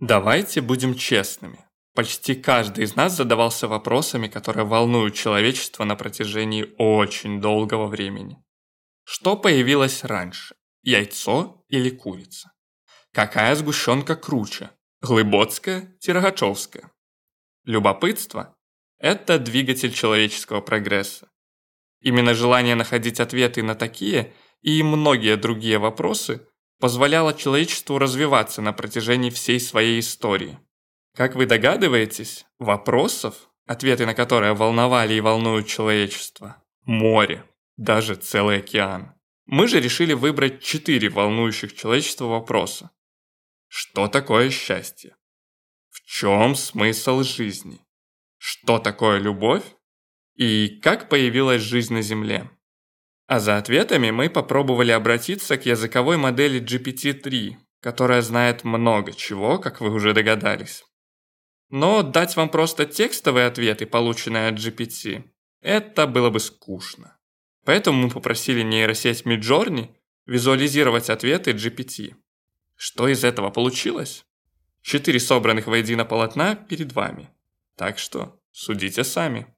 Давайте будем честными. Почти каждый из нас задавался вопросами, которые волнуют человечество на протяжении очень долгого времени. Что появилось раньше? Яйцо или курица? Какая сгущенка круче? Глыбоцкая, Тирогачевская? Любопытство – это двигатель человеческого прогресса. Именно желание находить ответы на такие и многие другие вопросы позволяло человечеству развиваться на протяжении всей своей истории. Как вы догадываетесь, вопросов, ответы на которые волновали и волнуют человечество, море, даже целый океан. Мы же решили выбрать четыре волнующих человечество вопроса. Что такое счастье? В чем смысл жизни? Что такое любовь? И как появилась жизнь на Земле? А за ответами мы попробовали обратиться к языковой модели GPT-3, которая знает много чего, как вы уже догадались. Но дать вам просто текстовые ответы, полученные от GPT, это было бы скучно. Поэтому мы попросили нейросеть Midjourney визуализировать ответы GPT. Что из этого получилось? Четыре собранных воедино полотна перед вами. Так что судите сами.